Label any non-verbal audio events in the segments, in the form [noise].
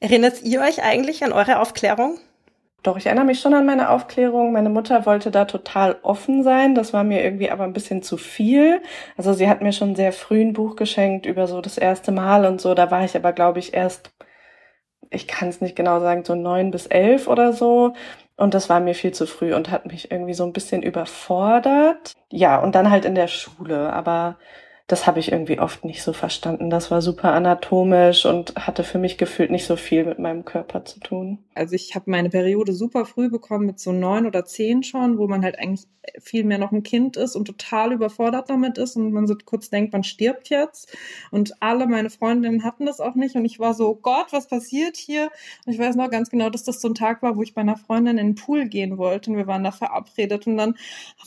Erinnert ihr euch eigentlich an eure Aufklärung? Doch, ich erinnere mich schon an meine Aufklärung. Meine Mutter wollte da total offen sein. Das war mir irgendwie aber ein bisschen zu viel. Also sie hat mir schon sehr früh ein Buch geschenkt über so das erste Mal und so. Da war ich aber, glaube ich, erst, ich kann es nicht genau sagen, so neun bis elf oder so. Und das war mir viel zu früh und hat mich irgendwie so ein bisschen überfordert. Ja, und dann halt in der Schule. Aber das habe ich irgendwie oft nicht so verstanden. Das war super anatomisch und hatte für mich gefühlt nicht so viel mit meinem Körper zu tun. Also ich habe meine Periode super früh bekommen mit so neun oder zehn schon, wo man halt eigentlich viel mehr noch ein Kind ist und total überfordert damit ist und man so kurz denkt, man stirbt jetzt. Und alle meine Freundinnen hatten das auch nicht und ich war so, oh Gott, was passiert hier? Und ich weiß noch ganz genau, dass das so ein Tag war, wo ich bei einer Freundin in den Pool gehen wollte und wir waren da verabredet und dann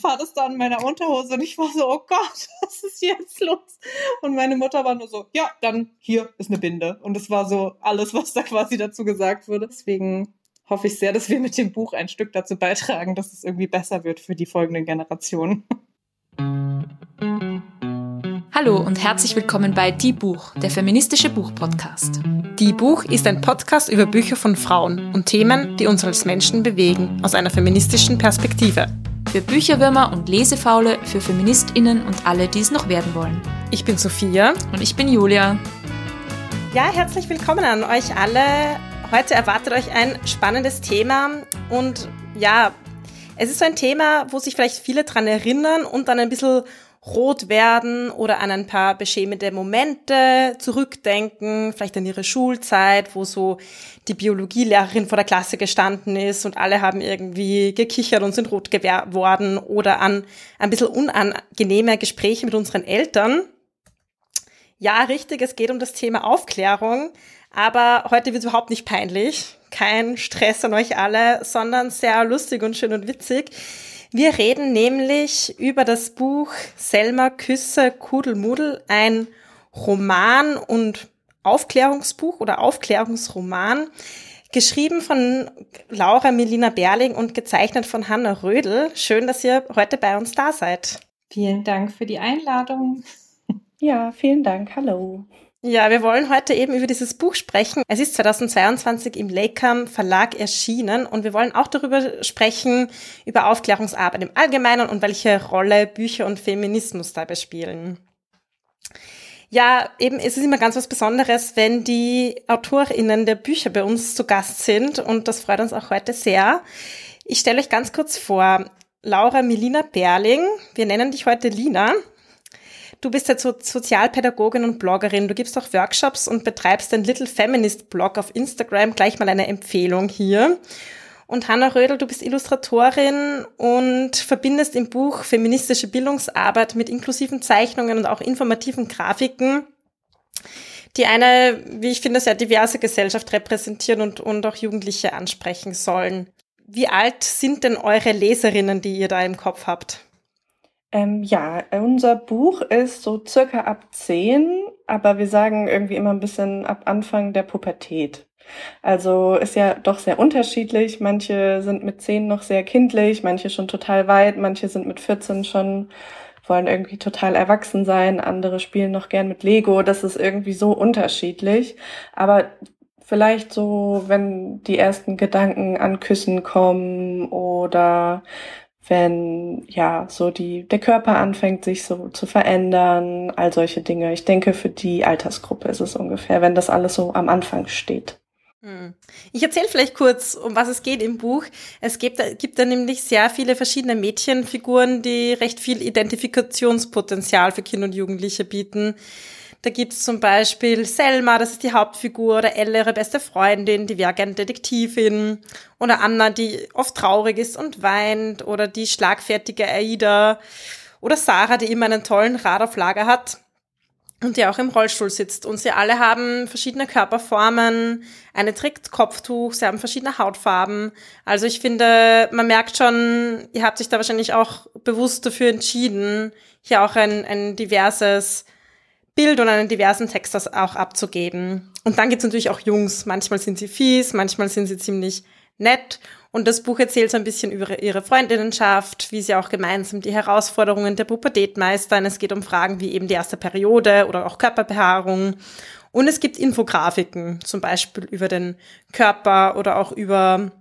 war das da in meiner Unterhose und ich war so, oh Gott, [laughs] was ist jetzt los? Und meine Mutter war nur so, ja, dann hier ist eine Binde. Und das war so alles, was da quasi dazu gesagt wurde. Deswegen hoffe ich sehr, dass wir mit dem Buch ein Stück dazu beitragen, dass es irgendwie besser wird für die folgenden Generationen. Hallo und herzlich willkommen bei Die Buch, der feministische Buchpodcast. Die Buch ist ein Podcast über Bücher von Frauen und Themen, die uns als Menschen bewegen, aus einer feministischen Perspektive. Für Bücherwürmer und Lesefaule, für FeministInnen und alle, die es noch werden wollen. Ich bin Sophia. Und ich bin Julia. Ja, herzlich willkommen an euch alle. Heute erwartet euch ein spannendes Thema und ja, es ist so ein Thema, wo sich vielleicht viele dran erinnern und dann ein bisschen rot werden oder an ein paar beschämende Momente zurückdenken, vielleicht an ihre Schulzeit, wo so die Biologielehrerin vor der Klasse gestanden ist und alle haben irgendwie gekichert und sind rot geworden oder an ein bisschen unangenehme Gespräche mit unseren Eltern. Ja, richtig, es geht um das Thema Aufklärung, aber heute wird es überhaupt nicht peinlich. Kein Stress an euch alle, sondern sehr lustig und schön und witzig. Wir reden nämlich über das Buch Selma Küsse Kudelmudel, ein Roman und Aufklärungsbuch oder Aufklärungsroman, geschrieben von Laura Melina Berling und gezeichnet von Hanna Rödel. Schön, dass ihr heute bei uns da seid. Vielen Dank für die Einladung. Ja, vielen Dank. Hallo. Ja, wir wollen heute eben über dieses Buch sprechen. Es ist 2022 im Lakeham Verlag erschienen und wir wollen auch darüber sprechen, über Aufklärungsarbeit im Allgemeinen und welche Rolle Bücher und Feminismus dabei spielen. Ja, eben, es ist immer ganz was Besonderes, wenn die AutorInnen der Bücher bei uns zu Gast sind und das freut uns auch heute sehr. Ich stelle euch ganz kurz vor, Laura Melina Berling, wir nennen dich heute Lina. Du bist jetzt so Sozialpädagogin und Bloggerin. Du gibst auch Workshops und betreibst den Little Feminist Blog auf Instagram. Gleich mal eine Empfehlung hier. Und Hanna Rödel, du bist Illustratorin und verbindest im Buch feministische Bildungsarbeit mit inklusiven Zeichnungen und auch informativen Grafiken, die eine, wie ich finde, sehr diverse Gesellschaft repräsentieren und, und auch Jugendliche ansprechen sollen. Wie alt sind denn eure Leserinnen, die ihr da im Kopf habt? Ähm, ja, unser Buch ist so circa ab zehn, aber wir sagen irgendwie immer ein bisschen ab Anfang der Pubertät. Also ist ja doch sehr unterschiedlich. Manche sind mit zehn noch sehr kindlich, manche schon total weit, manche sind mit 14 schon, wollen irgendwie total erwachsen sein, andere spielen noch gern mit Lego. Das ist irgendwie so unterschiedlich. Aber vielleicht so, wenn die ersten Gedanken an Küssen kommen oder wenn ja so die der Körper anfängt sich so zu verändern, all solche Dinge. Ich denke, für die Altersgruppe ist es ungefähr, wenn das alles so am Anfang steht. Hm. Ich erzähle vielleicht kurz, um was es geht im Buch. Es gibt, gibt da nämlich sehr viele verschiedene Mädchenfiguren, die recht viel Identifikationspotenzial für Kinder und Jugendliche bieten. Da gibt's zum Beispiel Selma, das ist die Hauptfigur, oder Elle, ihre beste Freundin, die wäre gerne Detektivin, oder Anna, die oft traurig ist und weint, oder die schlagfertige Aida, oder Sarah, die immer einen tollen Rad auf Lager hat und die auch im Rollstuhl sitzt. Und sie alle haben verschiedene Körperformen, eine trägt Kopftuch, sie haben verschiedene Hautfarben. Also ich finde, man merkt schon, ihr habt sich da wahrscheinlich auch bewusst dafür entschieden, hier auch ein, ein diverses Bild und einen diversen Text auch abzugeben. Und dann gibt's natürlich auch Jungs. Manchmal sind sie fies, manchmal sind sie ziemlich nett. Und das Buch erzählt so ein bisschen über ihre Freundinnenschaft, wie sie auch gemeinsam die Herausforderungen der Pubertät meistern. Es geht um Fragen wie eben die erste Periode oder auch Körperbehaarung Und es gibt Infografiken, zum Beispiel über den Körper oder auch über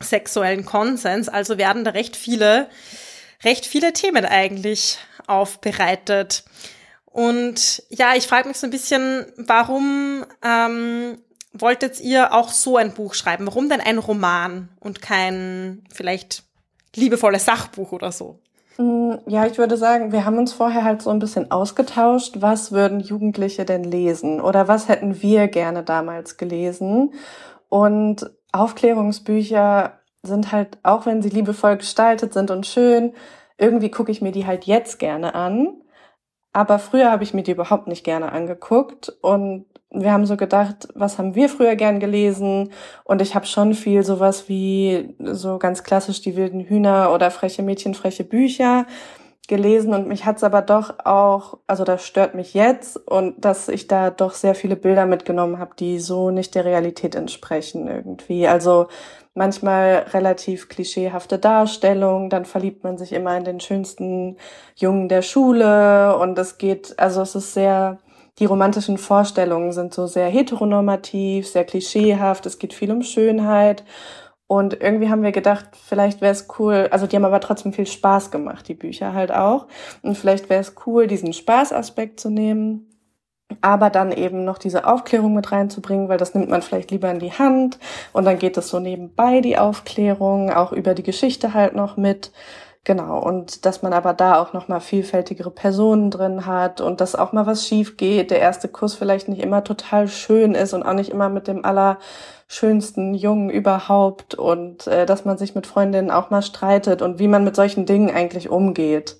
sexuellen Konsens. Also werden da recht viele, recht viele Themen eigentlich aufbereitet. Und ja, ich frage mich so ein bisschen, warum ähm, wolltet ihr auch so ein Buch schreiben? Warum denn ein Roman und kein vielleicht liebevolles Sachbuch oder so? Mm, ja, ich würde sagen, wir haben uns vorher halt so ein bisschen ausgetauscht, was würden Jugendliche denn lesen oder was hätten wir gerne damals gelesen. Und Aufklärungsbücher sind halt, auch wenn sie liebevoll gestaltet sind und schön, irgendwie gucke ich mir die halt jetzt gerne an. Aber früher habe ich mir die überhaupt nicht gerne angeguckt und wir haben so gedacht, was haben wir früher gern gelesen? Und ich habe schon viel sowas wie so ganz klassisch die wilden Hühner oder freche Mädchen, freche Bücher gelesen und mich hat's aber doch auch, also das stört mich jetzt und dass ich da doch sehr viele Bilder mitgenommen habe, die so nicht der Realität entsprechen irgendwie. Also manchmal relativ klischeehafte Darstellung, dann verliebt man sich immer in den schönsten Jungen der Schule und es geht, also es ist sehr, die romantischen Vorstellungen sind so sehr heteronormativ, sehr klischeehaft, es geht viel um Schönheit und irgendwie haben wir gedacht, vielleicht wäre es cool, also die haben aber trotzdem viel Spaß gemacht, die Bücher halt auch. Und vielleicht wäre es cool, diesen Spaßaspekt zu nehmen aber dann eben noch diese Aufklärung mit reinzubringen, weil das nimmt man vielleicht lieber in die Hand und dann geht es so nebenbei die Aufklärung, auch über die Geschichte halt noch mit. Genau, und dass man aber da auch nochmal vielfältigere Personen drin hat und dass auch mal was schief geht, der erste Kuss vielleicht nicht immer total schön ist und auch nicht immer mit dem allerschönsten Jungen überhaupt und äh, dass man sich mit Freundinnen auch mal streitet und wie man mit solchen Dingen eigentlich umgeht.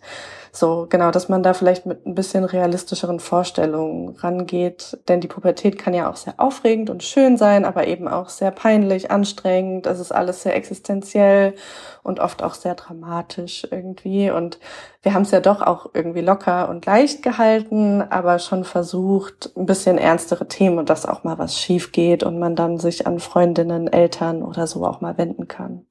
So, genau, dass man da vielleicht mit ein bisschen realistischeren Vorstellungen rangeht. Denn die Pubertät kann ja auch sehr aufregend und schön sein, aber eben auch sehr peinlich, anstrengend. Es ist alles sehr existenziell und oft auch sehr dramatisch irgendwie. Und wir haben es ja doch auch irgendwie locker und leicht gehalten, aber schon versucht, ein bisschen ernstere Themen und dass auch mal was schief geht und man dann sich an Freundinnen, Eltern oder so auch mal wenden kann.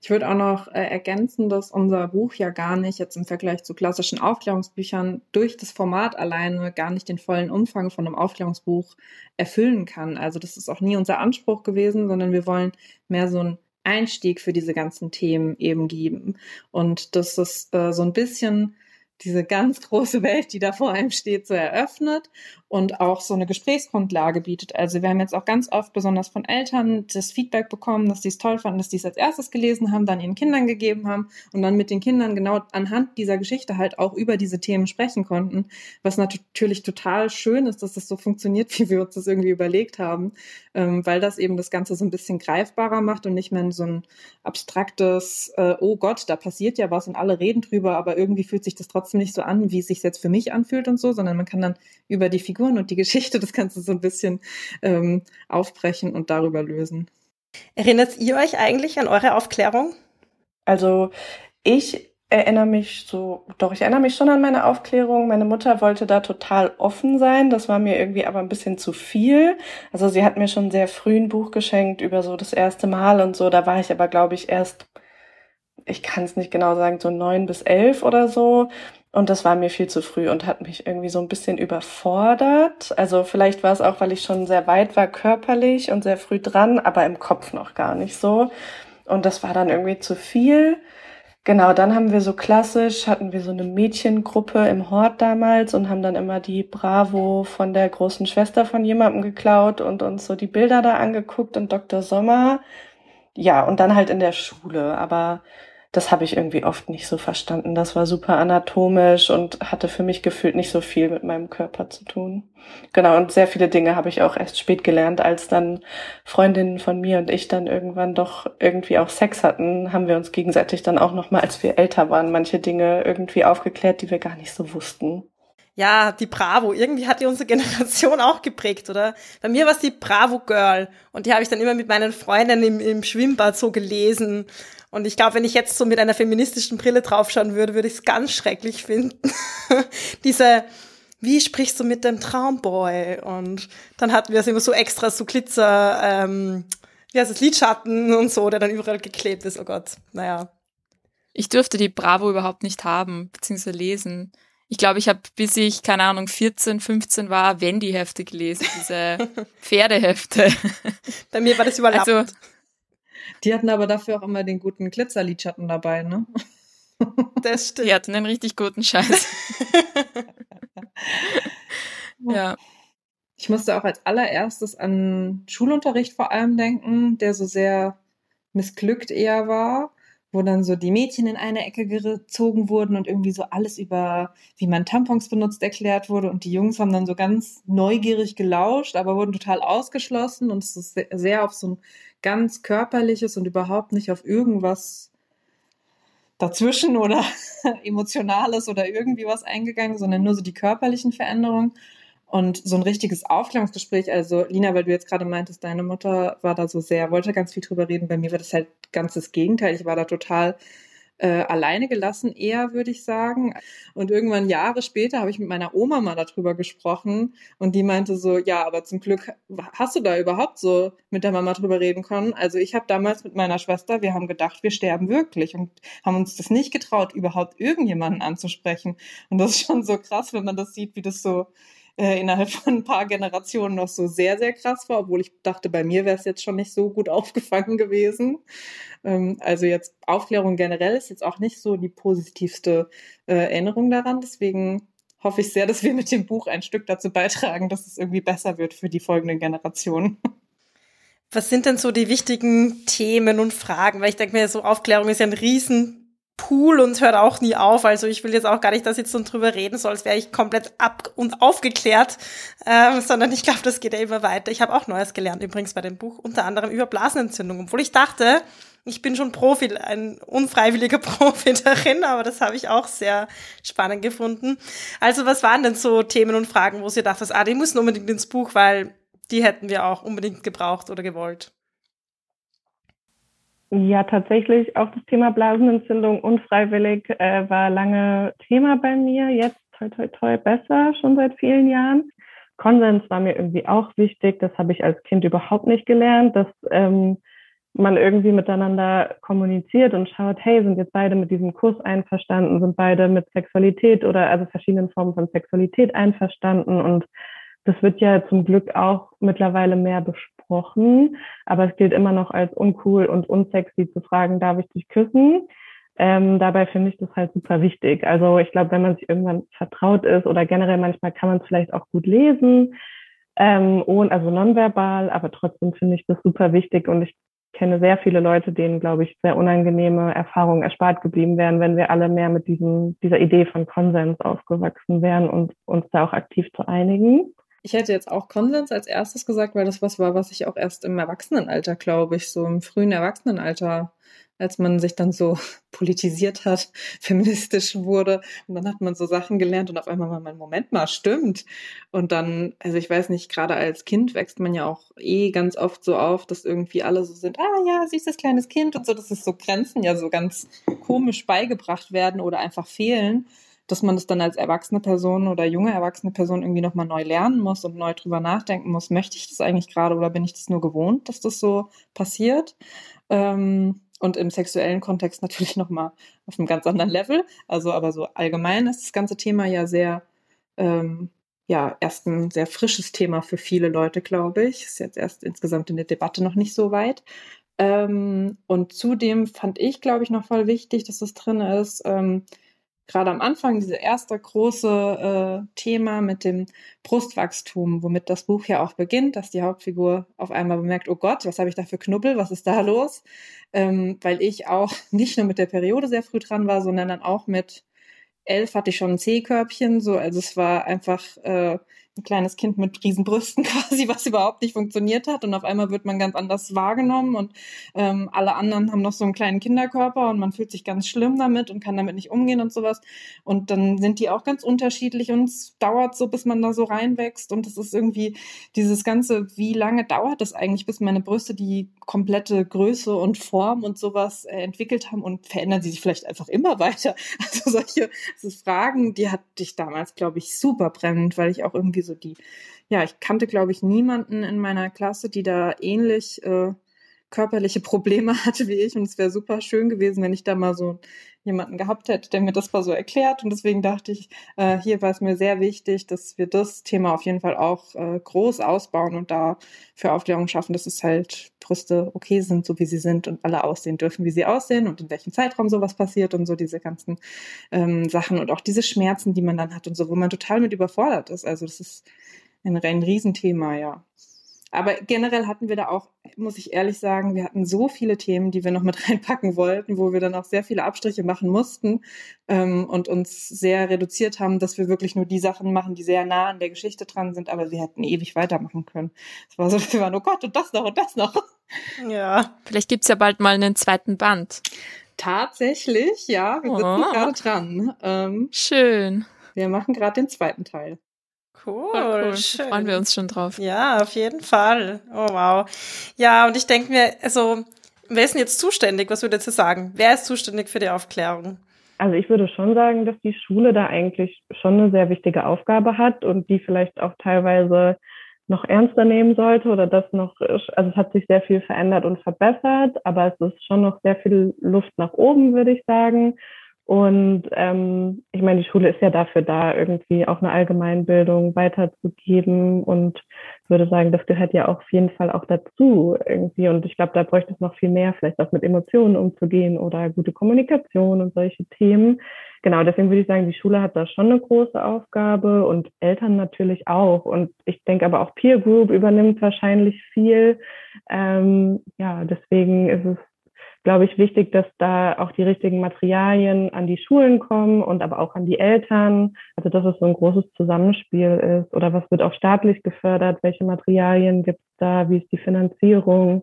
Ich würde auch noch äh, ergänzen, dass unser Buch ja gar nicht jetzt im Vergleich zu klassischen Aufklärungsbüchern durch das Format alleine gar nicht den vollen Umfang von einem Aufklärungsbuch erfüllen kann. Also das ist auch nie unser Anspruch gewesen, sondern wir wollen mehr so ein Einstieg für diese ganzen Themen eben geben. Und das ist äh, so ein bisschen diese ganz große Welt, die da vor einem steht, so eröffnet und auch so eine Gesprächsgrundlage bietet. Also wir haben jetzt auch ganz oft, besonders von Eltern, das Feedback bekommen, dass die es toll fanden, dass die es als erstes gelesen haben, dann ihren Kindern gegeben haben und dann mit den Kindern genau anhand dieser Geschichte halt auch über diese Themen sprechen konnten, was natürlich total schön ist, dass das so funktioniert, [laughs] wie wir uns das irgendwie überlegt haben, ähm, weil das eben das Ganze so ein bisschen greifbarer macht und nicht mehr so ein abstraktes, äh, oh Gott, da passiert ja was und alle reden drüber, aber irgendwie fühlt sich das trotzdem nicht so an, wie es sich jetzt für mich anfühlt und so, sondern man kann dann über die Figur Figuren und die [laughs] Geschichte das Ganze so ein bisschen ähm, aufbrechen und darüber lösen. Erinnert ihr euch eigentlich an eure Aufklärung? Also ich erinnere mich so, doch, ich erinnere mich schon an meine Aufklärung. Meine Mutter wollte da total offen sein. Das war mir irgendwie aber ein bisschen zu viel. Also sie hat mir schon sehr früh ein Buch geschenkt über so das erste Mal und so. Da war ich aber, glaube ich, erst, ich kann es nicht genau sagen, so neun bis elf oder so. Und das war mir viel zu früh und hat mich irgendwie so ein bisschen überfordert. Also vielleicht war es auch, weil ich schon sehr weit war körperlich und sehr früh dran, aber im Kopf noch gar nicht so. Und das war dann irgendwie zu viel. Genau, dann haben wir so klassisch, hatten wir so eine Mädchengruppe im Hort damals und haben dann immer die Bravo von der großen Schwester von jemandem geklaut und uns so die Bilder da angeguckt und Dr. Sommer. Ja, und dann halt in der Schule. Aber das habe ich irgendwie oft nicht so verstanden. Das war super anatomisch und hatte für mich gefühlt nicht so viel mit meinem Körper zu tun. Genau, und sehr viele Dinge habe ich auch erst spät gelernt, als dann Freundinnen von mir und ich dann irgendwann doch irgendwie auch Sex hatten, haben wir uns gegenseitig dann auch nochmal, als wir älter waren, manche Dinge irgendwie aufgeklärt, die wir gar nicht so wussten. Ja, die Bravo. Irgendwie hat die unsere [laughs] Generation auch geprägt, oder? Bei mir war es die Bravo Girl. Und die habe ich dann immer mit meinen Freundinnen im, im Schwimmbad so gelesen. Und ich glaube, wenn ich jetzt so mit einer feministischen Brille draufschauen würde, würde ich es ganz schrecklich finden. [laughs] Diese, wie sprichst du mit dem Traumboy? Und dann hatten wir es immer so extra so Glitzer, ähm, wie heißt es, Lidschatten und so, der dann überall geklebt ist. Oh Gott, naja. Ich durfte die Bravo überhaupt nicht haben, beziehungsweise lesen. Ich glaube, ich habe, bis ich, keine Ahnung, 14, 15 war, Wendy-Hefte gelesen, diese [laughs] Pferdehefte. Bei mir war das überlappend. Also, die hatten aber dafür auch immer den guten Glitzerlidschatten dabei, ne? [laughs] Das stimmt. Die hatten einen richtig guten Scheiß. [laughs] ja. Ich musste auch als allererstes an Schulunterricht vor allem denken, der so sehr missglückt eher war, wo dann so die Mädchen in eine Ecke gezogen wurden und irgendwie so alles über, wie man Tampons benutzt, erklärt wurde und die Jungs haben dann so ganz neugierig gelauscht, aber wurden total ausgeschlossen und es ist sehr auf so ein ganz körperliches und überhaupt nicht auf irgendwas dazwischen oder [laughs] emotionales oder irgendwie was eingegangen, sondern nur so die körperlichen Veränderungen. Und so ein richtiges Aufklärungsgespräch, also Lina, weil du jetzt gerade meintest, deine Mutter war da so sehr, wollte ganz viel drüber reden. Bei mir war das halt ganz das Gegenteil. Ich war da total äh, alleine gelassen, eher würde ich sagen. Und irgendwann Jahre später habe ich mit meiner Oma mal darüber gesprochen und die meinte so, ja, aber zum Glück hast du da überhaupt so mit der Mama drüber reden können. Also ich habe damals mit meiner Schwester, wir haben gedacht, wir sterben wirklich und haben uns das nicht getraut, überhaupt irgendjemanden anzusprechen. Und das ist schon so krass, wenn man das sieht, wie das so äh, innerhalb von ein paar Generationen noch so sehr, sehr krass war, obwohl ich dachte, bei mir wäre es jetzt schon nicht so gut [laughs] aufgefangen gewesen. Ähm, also jetzt Aufklärung generell ist jetzt auch nicht so die positivste äh, Erinnerung daran. Deswegen hoffe ich sehr, dass wir mit dem Buch ein Stück dazu beitragen, dass es irgendwie besser wird für die folgenden Generationen. Was sind denn so die wichtigen Themen und Fragen? Weil ich denke mir, so Aufklärung ist ja ein riesen Pool und hört auch nie auf. Also ich will jetzt auch gar nicht, dass ich so drüber reden soll, als wäre ich komplett ab und aufgeklärt, ähm, sondern ich glaube, das geht ja immer weiter. Ich habe auch Neues gelernt übrigens bei dem Buch, unter anderem über Blasenentzündung, obwohl ich dachte, ich bin schon Profi, ein unfreiwilliger [laughs] Profi darin, aber das habe ich auch sehr spannend gefunden. Also was waren denn so Themen und Fragen, wo Sie dachten, ah, die müssen unbedingt ins Buch, weil die hätten wir auch unbedingt gebraucht oder gewollt? Ja, tatsächlich auch das Thema Blasenentzündung unfreiwillig äh, war lange Thema bei mir. Jetzt toi toi toi besser, schon seit vielen Jahren. Konsens war mir irgendwie auch wichtig. Das habe ich als Kind überhaupt nicht gelernt, dass ähm, man irgendwie miteinander kommuniziert und schaut, hey, sind jetzt beide mit diesem Kuss einverstanden, sind beide mit Sexualität oder also verschiedenen Formen von Sexualität einverstanden und das wird ja zum Glück auch mittlerweile mehr besprochen, aber es gilt immer noch als uncool und unsexy zu fragen, darf ich dich küssen? Ähm, dabei finde ich das halt super wichtig. Also ich glaube, wenn man sich irgendwann vertraut ist oder generell manchmal kann man es vielleicht auch gut lesen, ähm, und, also nonverbal, aber trotzdem finde ich das super wichtig und ich kenne sehr viele Leute, denen, glaube ich, sehr unangenehme Erfahrungen erspart geblieben wären, wenn wir alle mehr mit diesem, dieser Idee von Konsens aufgewachsen wären und uns da auch aktiv zu einigen. Ich hätte jetzt auch Konsens als erstes gesagt, weil das was war, was ich auch erst im Erwachsenenalter, glaube ich, so im frühen Erwachsenenalter, als man sich dann so [laughs] politisiert hat, [laughs] feministisch wurde und dann hat man so Sachen gelernt und auf einmal war man, Moment mal, stimmt. Und dann, also ich weiß nicht, gerade als Kind wächst man ja auch eh ganz oft so auf, dass irgendwie alle so sind, ah ja, süßes kleines Kind und so, dass es so Grenzen ja so ganz komisch beigebracht werden oder einfach fehlen dass man das dann als erwachsene Person oder junge erwachsene Person irgendwie nochmal neu lernen muss und neu drüber nachdenken muss, möchte ich das eigentlich gerade oder bin ich das nur gewohnt, dass das so passiert? Ähm, und im sexuellen Kontext [laughs] natürlich nochmal auf einem ganz anderen Level. Also, aber so allgemein ist das ganze Thema ja sehr, ähm, ja, erst ein sehr frisches Thema für viele Leute, glaube ich. Ist jetzt erst insgesamt in der Debatte noch nicht so weit. Ähm, und zudem fand ich, glaube ich, noch voll wichtig, dass das drin ist, ähm, gerade am Anfang, diese erste große äh, Thema mit dem Brustwachstum, womit das Buch ja auch beginnt, dass die Hauptfigur auf einmal bemerkt, oh Gott, was habe ich da für Knubbel, was ist da los? Ähm, weil ich auch [laughs] nicht nur mit der Periode sehr früh dran war, sondern dann auch mit elf hatte ich schon ein C-Körbchen, so, also es war einfach äh, ein kleines Kind mit Riesenbrüsten [laughs] quasi, was überhaupt nicht funktioniert hat. Und auf einmal wird man ganz anders wahrgenommen und ähm, alle anderen haben noch so einen kleinen Kinderkörper und man fühlt sich ganz schlimm damit und kann damit nicht umgehen und sowas. Und dann sind die auch ganz unterschiedlich und es dauert so, bis man da so reinwächst. Und es ist irgendwie dieses Ganze, wie lange dauert das eigentlich, bis meine Brüste die komplette Größe und Form und sowas äh, entwickelt haben und verändern sie sich vielleicht einfach immer [laughs] weiter. Also solche Fragen, die hatte ich damals, glaube ich, super brennend, weil ich auch irgendwie so die, ja, ich kannte, glaube ich, niemanden in meiner Klasse, die da ähnlich äh, körperliche Probleme [laughs] hatte wie ich. Und es wäre super schön gewesen, wenn ich da mal so jemanden gehabt hätte, der mir das mal so erklärt. Und deswegen dachte ich, äh, hier war es mir sehr wichtig, dass wir das Thema auf jeden Fall auch äh, groß ausbauen und da für Aufklärung schaffen, dass es halt Brüste okay sind, so wie sie sind und alle aussehen dürfen, wie sie aussehen und in welchem Zeitraum sowas passiert und so diese ganzen ähm, Sachen und auch diese Schmerzen, die man dann hat und so, wo man total mit überfordert ist. Also das ist ein, ein Riesenthema, ja. Aber generell hatten wir da auch, muss ich ehrlich sagen, wir hatten so viele Themen, die wir noch mit [laughs] reinpacken wollten, wo wir dann auch sehr viele Abstriche machen mussten ähm, und uns sehr reduziert haben, dass wir wirklich nur die Sachen machen, die sehr nah an der Geschichte dran sind, aber wir hätten ewig weitermachen können. Es war so, [laughs] wir waren, oh Gott, und das noch und das noch. Ja. Vielleicht gibt's ja bald mal einen zweiten Band. Tatsächlich, ja, wir oh. sitzen gerade dran. Ähm, Schön. Wir machen gerade den zweiten Teil. Cool, cool. Schön. freuen wir uns schon drauf. Ja, auf jeden Fall. Oh wow. Ja, und ich denke mir, also, wer ist denn jetzt zuständig? Was würdet ihr sagen? Wer ist zuständig für die Aufklärung? Also ich würde schon sagen, dass die Schule da eigentlich schon eine sehr wichtige Aufgabe hat und die vielleicht auch teilweise noch ernster nehmen sollte oder das noch, also es hat sich sehr viel verändert und verbessert, aber es ist schon noch sehr viel Luft nach oben, würde ich sagen. Und ähm, ich meine, die Schule ist ja dafür da, irgendwie auch eine Allgemeinbildung weiterzugeben und würde sagen, das gehört ja auch auf jeden Fall auch dazu irgendwie. Und ich glaube, da bräuchte es noch viel mehr, vielleicht auch mit Emotionen umzugehen oder gute Kommunikation und solche Themen. Genau, deswegen würde ich sagen, die Schule hat da schon eine große Aufgabe und Eltern natürlich auch. Und ich denke aber auch Peer Group übernimmt wahrscheinlich viel. Ähm, ja, deswegen ist es glaube ich, wichtig, dass da auch die richtigen Materialien an die Schulen kommen und aber auch an die Eltern. Also dass es so ein großes Zusammenspiel ist. Oder was wird auch staatlich gefördert? Welche Materialien gibt es da? Wie ist die Finanzierung?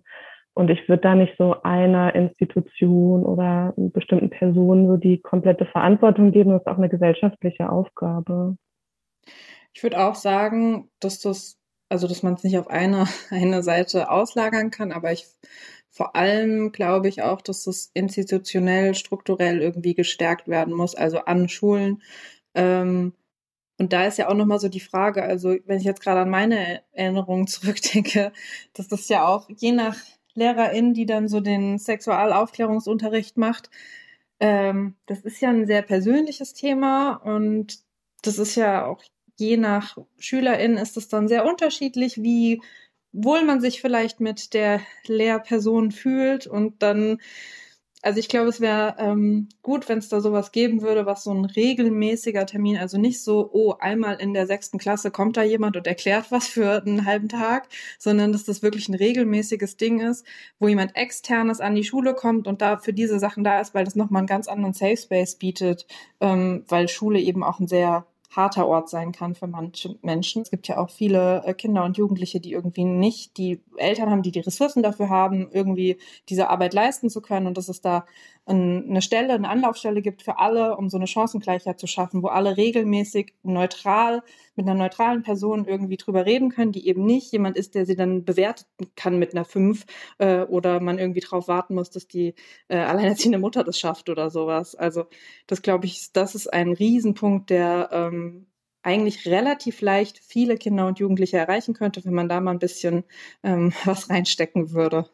Und ich würde da nicht so einer Institution oder bestimmten Personen so die komplette Verantwortung geben. Das ist auch eine gesellschaftliche Aufgabe. Ich würde auch sagen, dass das, also dass man es nicht auf eine, [laughs] eine Seite auslagern kann, aber ich vor allem glaube ich auch, dass das institutionell, strukturell irgendwie gestärkt werden muss, also an Schulen. Ähm, und da ist ja auch nochmal so die Frage, also wenn ich jetzt gerade an meine Erinnerungen [laughs] zurückdenke, dass das ja auch je nach Lehrerin, die dann so den Sexualaufklärungsunterricht macht, ähm, das ist ja ein sehr persönliches Thema und das ist ja auch je nach Schülerin ist es dann sehr unterschiedlich, wie wohl man sich vielleicht mit der Lehrperson fühlt und dann, also ich glaube, es wäre ähm, gut, wenn es da sowas geben würde, was so ein regelmäßiger Termin, also nicht so, oh, einmal in der sechsten Klasse kommt da jemand und erklärt was für einen halben Tag, sondern dass das wirklich ein regelmäßiges Ding ist, wo jemand externes an die Schule kommt und da für diese Sachen da ist, weil das nochmal einen ganz anderen Safe Space bietet, ähm, weil Schule eben auch ein sehr harter Ort sein kann für manche Menschen. Es gibt ja auch viele äh, Kinder und Jugendliche, die irgendwie nicht die Eltern haben, die die Ressourcen dafür haben, irgendwie diese Arbeit leisten zu können und dass es da eine Stelle, eine Anlaufstelle gibt für alle, um so eine Chancengleichheit zu schaffen, wo alle regelmäßig neutral mit einer neutralen Person irgendwie drüber reden können, die eben nicht jemand ist, der sie dann bewerten kann mit einer 5 äh, oder man irgendwie drauf warten muss, dass die äh, alleinerziehende Mutter das schafft oder sowas. Also das glaube ich, das ist ein Riesenpunkt, der ähm, eigentlich relativ leicht viele Kinder und Jugendliche erreichen könnte, wenn man da mal ein bisschen ähm, was reinstecken würde.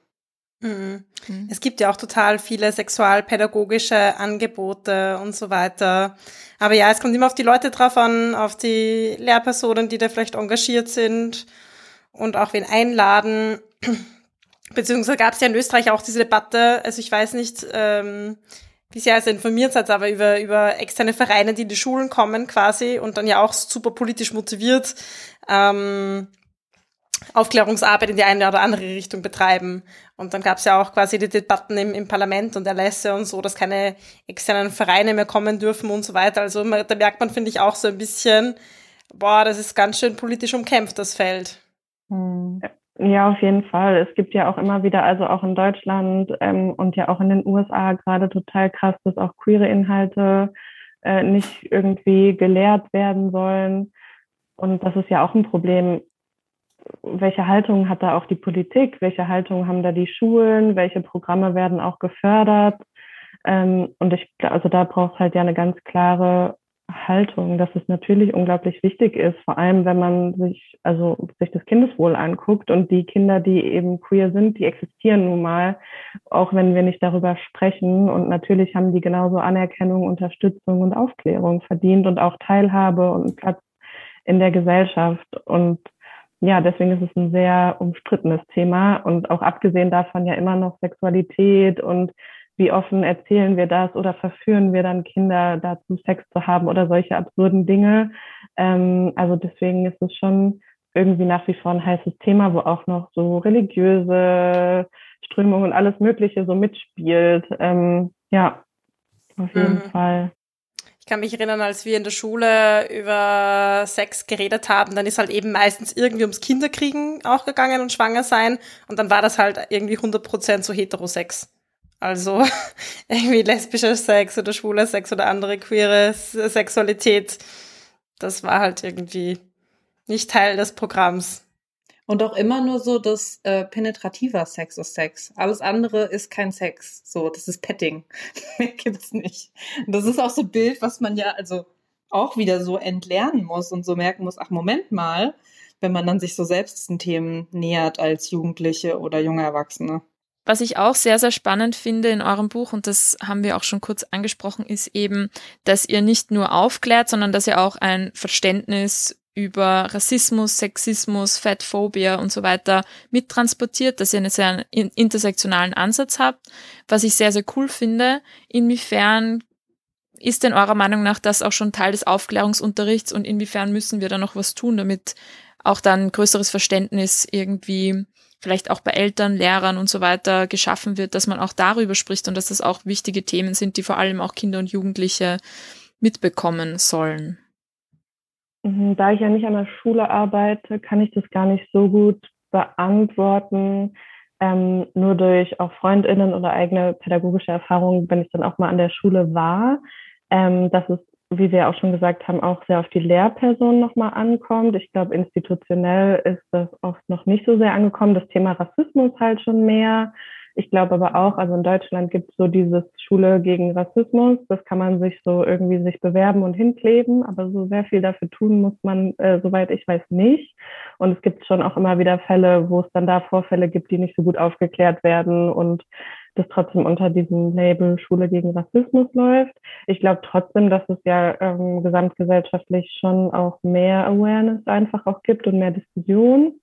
Mhm. mhm. Es gibt ja auch total viele sexualpädagogische Angebote und so weiter. Aber ja, es kommt immer auf die Leute drauf an, auf die Lehrpersonen, die da vielleicht engagiert sind und auch wen einladen. [clears throat] Beziehungsweise gab es ja in Österreich auch diese Debatte, also ich weiß nicht, ähm, wie sehr ihr informiert seid, aber über, über externe Vereine, die in die Schulen kommen quasi und dann ja auch super politisch motiviert ähm, Aufklärungsarbeit in die eine oder andere Richtung betreiben. Und dann gab es ja auch quasi die Debatten im, im Parlament und Erlässe und so, dass keine externen Vereine mehr kommen dürfen und so weiter. Also da merkt man, finde ich, auch so ein bisschen, boah, das ist ganz schön politisch umkämpft, das Feld. Hm. Ja, auf jeden Fall. Es gibt ja auch immer wieder, also auch in Deutschland ähm, und ja auch in den USA gerade total krass, dass auch queere Inhalte äh, nicht irgendwie gelehrt werden sollen. Und das ist ja auch ein Problem welche Haltung hat da auch die Politik, welche Haltung haben da die Schulen, welche Programme werden auch gefördert. Ähm, und ich also da braucht es halt ja eine ganz klare Haltung, dass es natürlich unglaublich wichtig ist, vor allem wenn man sich, also sich das Kindeswohl anguckt und die Kinder, die eben queer sind, die existieren nun mal, auch wenn wir nicht darüber sprechen. Und natürlich haben die genauso Anerkennung, Unterstützung und Aufklärung verdient und auch Teilhabe und Platz in der Gesellschaft. Und ja, deswegen ist es ein sehr umstrittenes Thema und auch abgesehen davon ja immer noch Sexualität und wie offen erzählen wir das oder verführen wir dann Kinder dazu, Sex zu haben oder solche absurden Dinge. Ähm, also deswegen ist es schon irgendwie nach wie vor ein heißes Thema, wo auch noch so religiöse Strömungen und alles Mögliche so mitspielt. Ähm, ja, auf jeden mhm. Fall. Ich kann mich erinnern, als wir in der Schule über Sex geredet haben, dann ist halt eben meistens irgendwie ums Kinderkriegen auch gegangen und schwanger sein. Und dann war das halt irgendwie 100% so Heterosex. Also [laughs] irgendwie lesbischer Sex oder schwuler Sex oder andere queere Sexualität. Das war halt irgendwie nicht Teil des Programms. Und auch immer nur so, dass äh, penetrativer Sex ist Sex. Alles andere ist kein Sex. So, das ist Petting. [laughs] Mehr gibt's nicht. Und das ist auch so ein Bild, was man ja also auch wieder so entlernen muss und so merken muss, ach Moment mal, wenn man dann sich so selbst diesen Themen nähert als Jugendliche oder junge Erwachsene. Was ich auch sehr, sehr spannend finde in eurem Buch, und das haben wir auch schon kurz angesprochen, ist eben, dass ihr nicht nur aufklärt, sondern dass ihr auch ein Verständnis über Rassismus, Sexismus, Fatphobia und so weiter mittransportiert, dass ihr einen sehr intersektionalen Ansatz habt, was ich sehr, sehr cool finde. Inwiefern ist denn eurer Meinung nach das auch schon Teil des Aufklärungsunterrichts und inwiefern müssen wir da noch was tun, damit auch dann größeres Verständnis irgendwie vielleicht auch bei Eltern, Lehrern und so weiter geschaffen wird, dass man auch darüber spricht und dass das auch wichtige Themen sind, die vor allem auch Kinder und Jugendliche mitbekommen sollen. Mhm, da ich ja nicht an der Schule arbeite, kann ich das gar nicht so gut beantworten. Ähm, nur durch auch Freundinnen oder eigene pädagogische Erfahrungen, wenn ich dann auch mal an der Schule war, ähm, dass es wie wir auch schon gesagt haben, auch sehr auf die Lehrperson nochmal ankommt. Ich glaube, institutionell ist das oft noch nicht so sehr angekommen. Das Thema Rassismus halt schon mehr. Ich glaube aber auch, also in Deutschland gibt es so dieses Schule gegen Rassismus. Das kann man sich so irgendwie sich bewerben und hinkleben, aber so sehr viel dafür tun muss man, äh, soweit ich weiß, nicht. Und es gibt schon auch immer wieder Fälle, wo es dann da Vorfälle gibt, die nicht so gut aufgeklärt werden und das trotzdem unter diesem Label Schule gegen Rassismus läuft. Ich glaube trotzdem, dass es ja ähm, gesamtgesellschaftlich schon auch mehr Awareness einfach auch gibt und mehr Diskussion.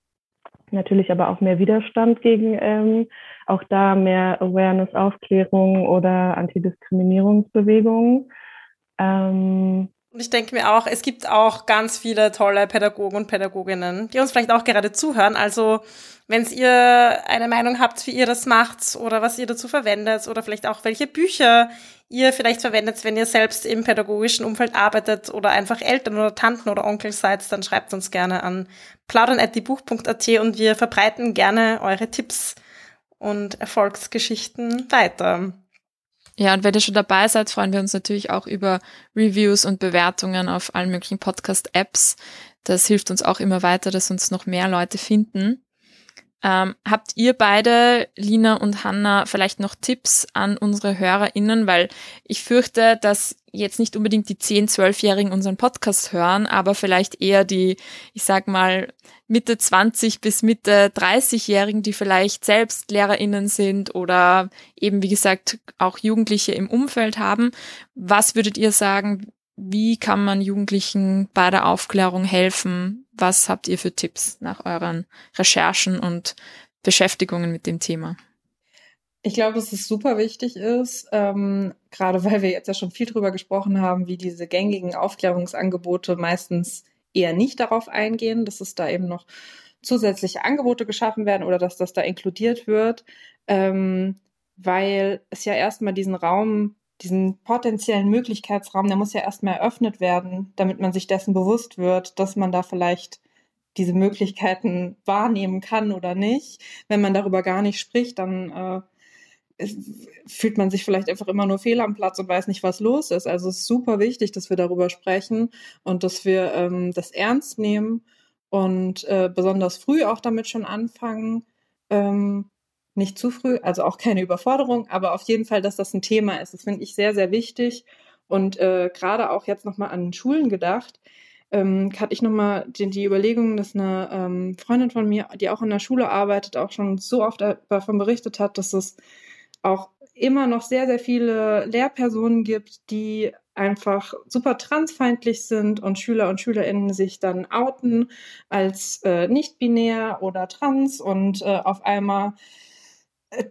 Natürlich aber auch mehr Widerstand gegen ähm, auch da mehr Awareness, Aufklärung oder Antidiskriminierungsbewegungen. Ähm, und ich denke mir auch, es gibt auch ganz viele tolle Pädagogen und Pädagoginnen, die uns vielleicht auch gerade zuhören. Also wenn ihr eine Meinung habt, wie ihr das macht oder was ihr dazu verwendet oder vielleicht auch welche Bücher ihr vielleicht verwendet, wenn ihr selbst im pädagogischen Umfeld arbeitet oder einfach Eltern oder Tanten oder Onkel seid, dann schreibt uns gerne an plaudern.diebuch.at und wir verbreiten gerne eure Tipps und Erfolgsgeschichten weiter. Ja, und wenn ihr schon dabei seid, freuen wir uns natürlich auch über Reviews und Bewertungen auf allen möglichen Podcast-Apps. Das hilft uns auch immer weiter, dass uns noch mehr Leute finden. Ähm, habt ihr beide, Lina und Hanna, vielleicht noch Tipps an unsere HörerInnen? Weil ich fürchte, dass jetzt nicht unbedingt die 10-, 12-Jährigen unseren Podcast hören, aber vielleicht eher die, ich sag mal, Mitte 20 bis Mitte 30-Jährigen, die vielleicht selbst LehrerInnen sind oder eben, wie gesagt, auch Jugendliche im Umfeld haben. Was würdet ihr sagen, wie kann man Jugendlichen bei der Aufklärung helfen? Was habt ihr für Tipps nach euren Recherchen und Beschäftigungen mit dem Thema? Ich glaube, dass es super wichtig ist, ähm, gerade weil wir jetzt ja schon viel drüber gesprochen haben, wie diese gängigen Aufklärungsangebote meistens eher nicht darauf eingehen, dass es da eben noch zusätzliche Angebote geschaffen werden oder dass das da inkludiert wird, ähm, weil es ja erstmal diesen Raum, diesen potenziellen Möglichkeitsraum, der muss ja erstmal eröffnet werden, damit man sich dessen bewusst wird, dass man da vielleicht diese Möglichkeiten wahrnehmen kann oder nicht. Wenn man darüber gar nicht spricht, dann äh, fühlt man sich vielleicht einfach immer nur fehl am Platz und weiß nicht, was los ist. Also es ist super wichtig, dass wir darüber sprechen und dass wir ähm, das ernst nehmen und äh, besonders früh auch damit schon anfangen. Ähm, nicht zu früh, also auch keine Überforderung, aber auf jeden Fall, dass das ein Thema ist. Das finde ich sehr, sehr wichtig. Und äh, gerade auch jetzt nochmal an Schulen gedacht, ähm, hatte ich nochmal die, die Überlegung, dass eine ähm, Freundin von mir, die auch in der Schule arbeitet, auch schon so oft davon berichtet hat, dass es auch immer noch sehr, sehr viele Lehrpersonen gibt, die einfach super transfeindlich sind und Schüler und Schülerinnen sich dann outen als äh, nicht-binär oder trans und äh, auf einmal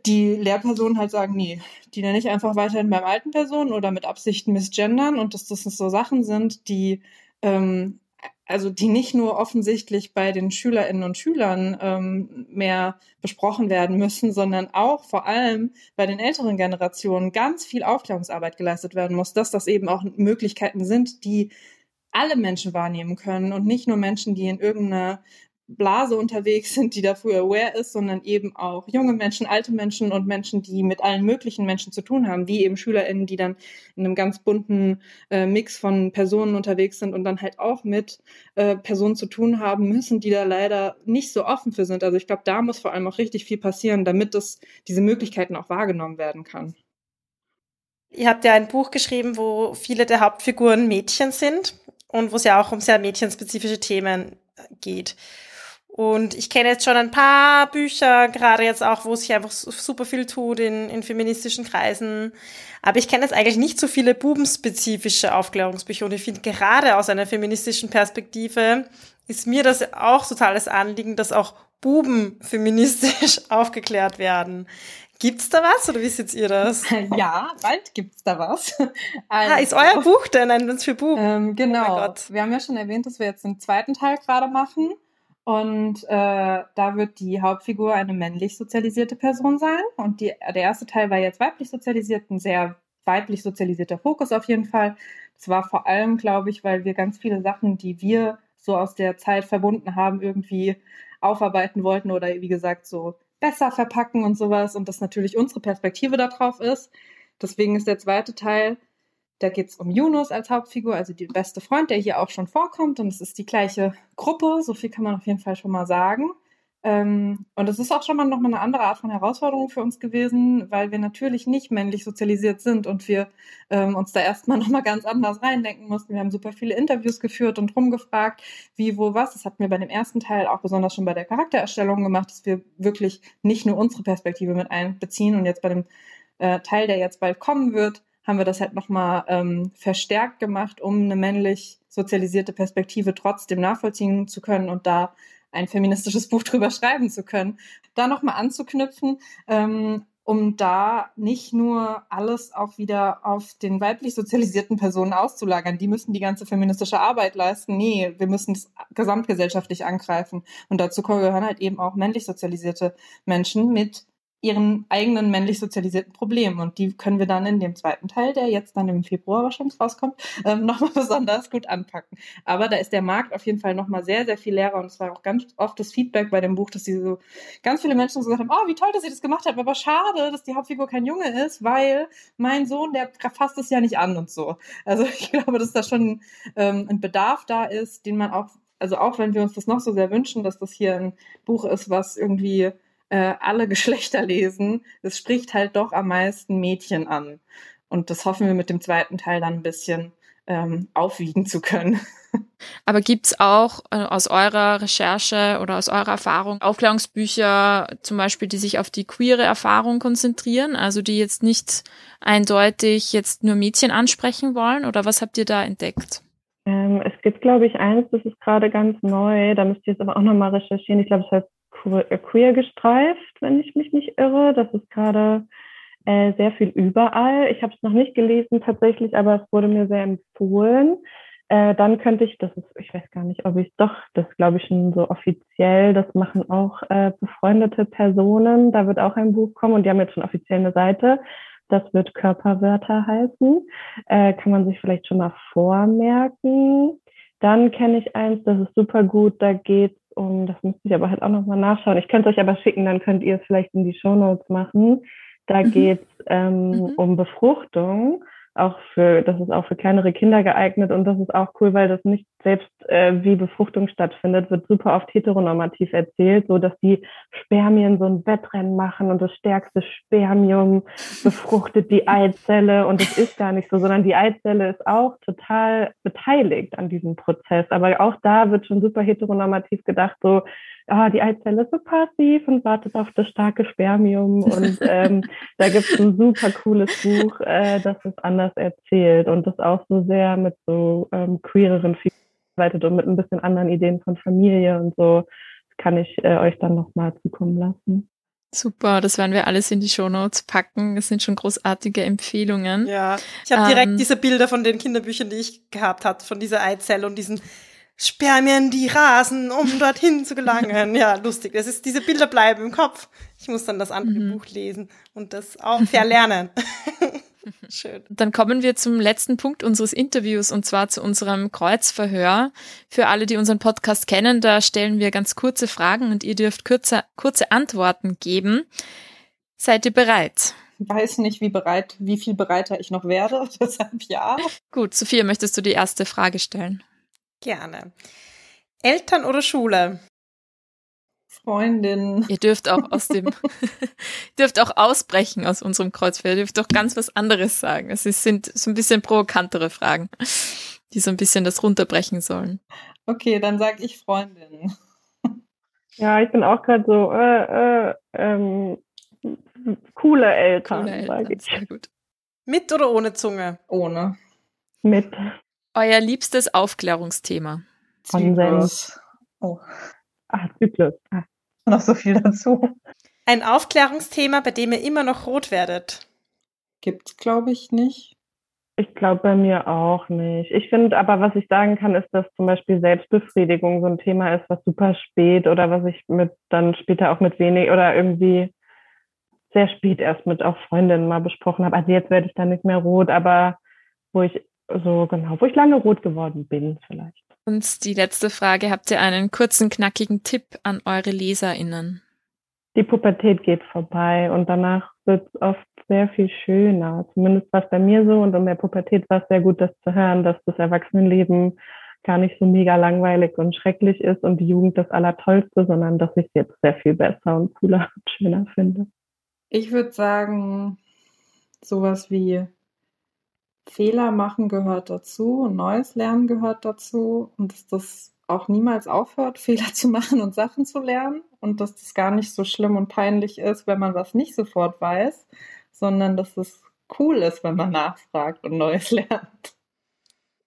die Lehrpersonen halt sagen, nee, die nenne ich einfach weiterhin beim alten Personen oder mit Absicht misgendern und dass das so Sachen sind, die ähm, also die nicht nur offensichtlich bei den Schülerinnen und Schülern ähm, mehr besprochen werden müssen, sondern auch vor allem bei den älteren Generationen ganz viel Aufklärungsarbeit geleistet werden muss, dass das eben auch Möglichkeiten sind, die alle Menschen wahrnehmen können und nicht nur Menschen, die in irgendeiner Blase unterwegs sind, die dafür aware ist, sondern eben auch junge Menschen, alte Menschen und Menschen, die mit allen möglichen Menschen zu tun haben, wie eben SchülerInnen, die dann in einem ganz bunten äh, Mix von Personen unterwegs sind und dann halt auch mit äh, Personen zu tun haben müssen, die da leider nicht so offen für sind. Also ich glaube, da muss vor allem auch richtig viel passieren, damit das, diese Möglichkeiten auch wahrgenommen werden kann. Ihr habt ja ein Buch geschrieben, wo viele der Hauptfiguren Mädchen sind und wo es ja auch um sehr mädchenspezifische Themen geht. Und ich kenne jetzt schon ein paar Bücher, gerade jetzt auch, wo sich einfach super viel tut in, in feministischen Kreisen. Aber ich kenne jetzt eigentlich nicht so viele bubenspezifische Aufklärungsbücher. Und ich finde, gerade aus einer feministischen Perspektive ist mir das auch totales Anliegen, dass auch Buben feministisch [laughs] aufgeklärt werden. Gibt's da was oder wie seht ihr das? [laughs] Ja, bald gibt's da was. Also, [laughs] ah, ist euer also Buch denn ein für Buben? Ähm, genau. Oh wir haben ja schon erwähnt, dass wir jetzt den zweiten Teil gerade machen. Und äh, da wird die Hauptfigur eine männlich sozialisierte Person sein. Und die, der erste Teil war jetzt weiblich sozialisiert, ein sehr weiblich sozialisierter Fokus auf jeden Fall. Das war vor allem, glaube ich, weil wir ganz viele Sachen, die wir so aus der Zeit verbunden haben, irgendwie aufarbeiten wollten oder wie gesagt so besser verpacken und sowas. Und das natürlich unsere Perspektive darauf ist. Deswegen ist der zweite Teil da geht es um Yunus als Hauptfigur, also die beste Freund, der hier auch schon vorkommt. Und es ist die gleiche Gruppe, so viel kann man auf jeden Fall schon mal sagen. Ähm, und es ist auch schon mal nochmal eine andere Art von Herausforderung für uns gewesen, weil wir natürlich nicht männlich sozialisiert sind und wir ähm, uns da erstmal [laughs] nochmal ganz anders reindenken mussten. Wir haben super viele Interviews geführt und rumgefragt, wie, wo, was. Das hatten wir bei dem ersten Teil auch besonders schon bei der Charaktererstellung gemacht, dass wir wirklich nicht nur unsere Perspektive mit einbeziehen. Und jetzt bei dem äh, Teil, der jetzt bald kommen wird, haben wir das halt nochmal ähm, verstärkt gemacht, um eine männlich sozialisierte Perspektive trotzdem nachvollziehen zu können und da ein feministisches [laughs] Buch drüber schreiben zu können. Da nochmal anzuknüpfen, ähm, um da nicht nur alles auch wieder auf den weiblich sozialisierten Personen auszulagern. Die müssen die ganze feministische Arbeit leisten. Nee, wir müssen es gesamtgesellschaftlich angreifen. Und dazu gehören halt eben auch männlich sozialisierte Menschen mit ihren eigenen männlich sozialisierten Problemen. Und die können wir dann in dem zweiten Teil, der jetzt dann im Februar wahrscheinlich rauskommt, ähm, nochmal [laughs] besonders gut anpacken. Aber da ist der Markt auf jeden Fall nochmal sehr, sehr viel leerer. Und es war auch ganz oft das Feedback bei dem Buch, dass die so ganz viele Menschen so gesagt haben, oh, wie toll, dass ihr das gemacht habt, aber schade, dass die Hauptfigur kein Junge ist, weil mein Sohn, der fasst es ja nicht an und so. Also [laughs] ich glaube, dass da schon ähm, ein Bedarf da ist, den man auch, also auch wenn wir uns das noch so sehr wünschen, dass das hier ein Buch ist, was irgendwie äh, alle [laughs] Geschlechter lesen. Es spricht halt doch am meisten Mädchen an. Und das hoffen wir mit dem zweiten Teil dann ein bisschen ähm, aufwiegen zu können. [laughs] Aber gibt es auch äh, aus eurer Recherche oder aus eurer Erfahrung Aufklärungsbücher zum Beispiel, die sich auf die queere Erfahrung konzentrieren, also die jetzt nicht eindeutig jetzt nur Mädchen ansprechen wollen? Oder was habt ihr da entdeckt? Ähm, es gibt, glaube ich, eins, das ist gerade ganz neu, da müsst ihr jetzt aber auch nochmal recherchieren. Ich glaube, es heißt queer gestreift, wenn ich mich nicht irre. Das ist gerade äh, sehr viel überall. Ich habe es noch nicht gelesen tatsächlich, aber es wurde mir sehr empfohlen. Äh, dann könnte ich, das ist, ich weiß gar nicht, ob ich doch, das glaube ich schon so offiziell, das machen auch äh, befreundete Personen. Da wird auch ein Buch kommen und die haben jetzt schon offiziell eine Seite. Das wird Körperwörter heißen. Äh, kann man sich vielleicht schon mal vormerken. Dann kenne ich eins, das ist super gut. Da geht um, das müsste ich aber halt auch nochmal nachschauen. Ich könnte es euch aber schicken, dann könnt ihr es vielleicht in die Show Notes machen. Da mhm. geht es ähm, mhm. um Befruchtung auch für, das ist auch für kleinere Kinder geeignet und das ist auch cool, weil das nicht selbst äh, wie Befruchtung stattfindet, wird super oft heteronormativ erzählt, so dass die Spermien so ein Wettrennen machen und das stärkste Spermium befruchtet die Eizelle und es ist gar nicht so, sondern die Eizelle ist auch total beteiligt an diesem Prozess. Aber auch da wird schon super heteronormativ gedacht, so ah, die Eizelle ist so passiv und wartet auf das starke Spermium. Und [laughs] ähm, da gibt es ein super cooles Buch, äh, das es anders erzählt und das auch so sehr mit so ähm, queereren Figuren arbeitet und mit ein bisschen anderen Ideen von Familie und so. Kann ich äh, euch dann nochmal zukommen lassen. Super, das werden wir alles in die Shownotes packen. Das sind schon großartige Empfehlungen. Ja, ich habe direkt ähm, diese Bilder von den Kinderbüchern, die ich gehabt habe, von dieser Eizelle und diesen Spermien, die rasen, um [laughs] dorthin zu gelangen. Ja, lustig. Das ist, diese Bilder bleiben im Kopf. Ich muss dann das andere mhm. Buch lesen und das auch verlernen. [laughs] Schön. Dann kommen wir zum letzten Punkt unseres Interviews und zwar zu unserem Kreuzverhör. Für alle, die unseren Podcast kennen, da stellen wir ganz kurze Fragen und ihr dürft kurze, kurze Antworten geben. Seid ihr bereit? Ich weiß nicht, wie bereit, wie viel bereiter ich noch werde, [laughs] deshalb ja. Gut, Sophia, möchtest du die erste Frage stellen? Gerne. Eltern oder Schule? Freundin. Ihr dürft auch aus dem, [laughs] [laughs] dürft auch ausbrechen aus unserem Kreuzfeld. Ihr dürft doch ganz was anderes sagen. Es sind so ein bisschen provokantere Fragen, die so ein bisschen das runterbrechen sollen. Okay, dann sage ich Freundin. [laughs] Ja, ich bin auch gerade so, äh, äh, ähm, coole Eltern, coole Eltern sage ich. Sehr gut. Mit oder ohne Zunge? Ohne. Mit. Euer liebstes Aufklärungsthema? Konsens. Oh. Ah, Zyklus. Ah. Noch so viel dazu. Ein Aufklärungsthema, bei dem ihr immer noch rot werdet? Gibt's, glaube ich, nicht. Ich glaube bei mir auch nicht. Ich finde aber, was ich sagen kann, ist, dass zum Beispiel Selbstbefriedigung so ein Thema ist, was super spät oder was ich mit dann später auch mit wenig oder irgendwie sehr spät erst mit auch Freundinnen mal besprochen habe. Also jetzt werde ich dann nicht mehr rot, aber wo ich so genau, wo ich lange rot geworden bin vielleicht. Und die letzte Frage, habt ihr einen kurzen, knackigen Tipp an eure LeserInnen? Die Pubertät geht vorbei und danach wird es oft sehr viel schöner. Zumindest war es bei mir so und in der Pubertät war es sehr gut, das zu hören, dass das Erwachsenenleben gar nicht so mega langweilig und schrecklich ist und die Jugend das Allertollste, sondern dass ich es jetzt sehr viel besser und cooler [laughs] und schöner finde. Ich würde sagen, sowas wie Fehler machen gehört dazu, neues Lernen gehört dazu und dass das auch niemals aufhört, [laughs] Fehler zu machen und Sachen zu lernen und dass das gar nicht so schlimm und peinlich ist, wenn man was nicht sofort weiß, sondern dass es cool ist, wenn man nachfragt und Neues [laughs] lernt.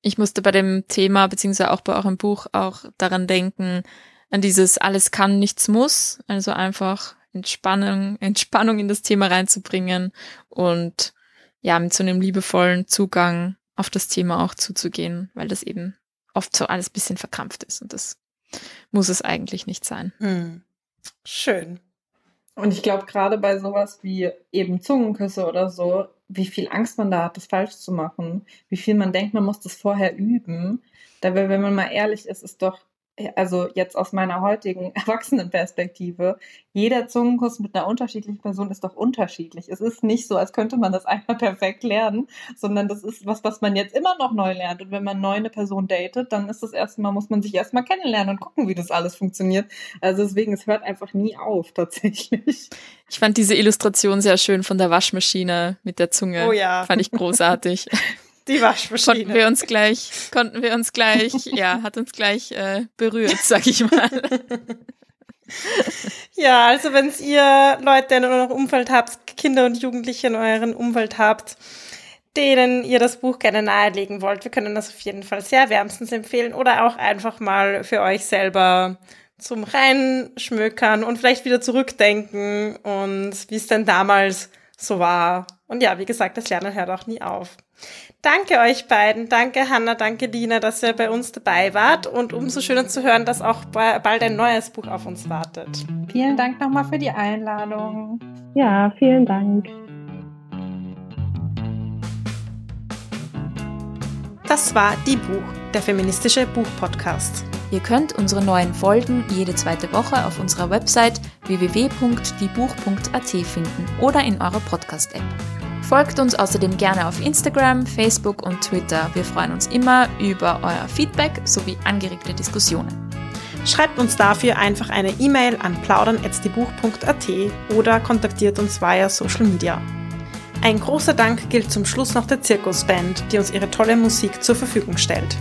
Ich musste bei dem Thema, beziehungsweise auch bei eurem Buch, auch daran denken, an dieses alles kann, nichts muss, also einfach Entspannung, Entspannung in das Thema reinzubringen und ja, mit so einem liebevollen Zugang auf das Thema auch zuzugehen, weil das eben oft so alles bisschen verkrampft ist und das muss es eigentlich nicht sein. Hm. Schön. Und ich glaube, gerade bei sowas wie eben Zungenküsse oder so, wie viel Angst man da hat, das falsch zu machen, wie viel man denkt, man muss das vorher üben. Dabei, wenn man mal ehrlich ist, ist doch also jetzt aus meiner heutigen [laughs] Erwachsenenperspektive, jeder Zungenkuss mit einer unterschiedlichen Person ist doch unterschiedlich. Es ist nicht so, als könnte man das [laughs] einmal perfekt lernen, sondern das ist was, was man jetzt immer noch neu lernt. Und wenn man neu eine Person datet, dann ist das erstmal, muss man sich erstmal kennenlernen und gucken, wie das alles funktioniert. Also deswegen, es hört einfach nie auf, [laughs] tatsächlich. Ich fand diese Illustration sehr schön von der Waschmaschine mit der Zunge. Oh ja. Fand ich großartig. Die Waschmaschine. Konnten wir uns gleich, konnten wir uns gleich, ja, hat uns gleich äh, berührt, sag ich mal. [laughs] Ja, also wenn ihr Leute in eurem Umfeld habt, Kinder und Jugendliche in eurem Umfeld habt, denen ihr das Buch gerne nahelegen wollt, wir können das auf jeden Fall sehr wärmstens empfehlen oder auch einfach mal für euch selber zum Reinschmökern und vielleicht wieder zurückdenken und wie es denn damals so war. Und ja, wie gesagt, das Lernen hört auch nie auf. Danke euch beiden. Danke Hanna, danke Lina, dass ihr bei uns dabei wart und umso schöner zu hören, dass auch bald ein neues Buch auf uns wartet. Vielen Dank nochmal für die Einladung. Ja, vielen Dank. Das war Die Buch, der feministische Buchpodcast. Ihr könnt unsere neuen Folgen jede zweite Woche auf unserer Website www.diebuch.at finden oder in eurer Podcast-App. Folgt uns außerdem gerne auf Instagram, Facebook und Twitter. Wir freuen uns immer über euer Feedback sowie angeregte Diskussionen. Schreibt uns dafür einfach eine E-Mail an plaudern.at oder kontaktiert uns via Social Media. Ein großer Dank gilt zum Schluss noch der Zirkusband, die uns ihre tolle Musik zur Verfügung stellt.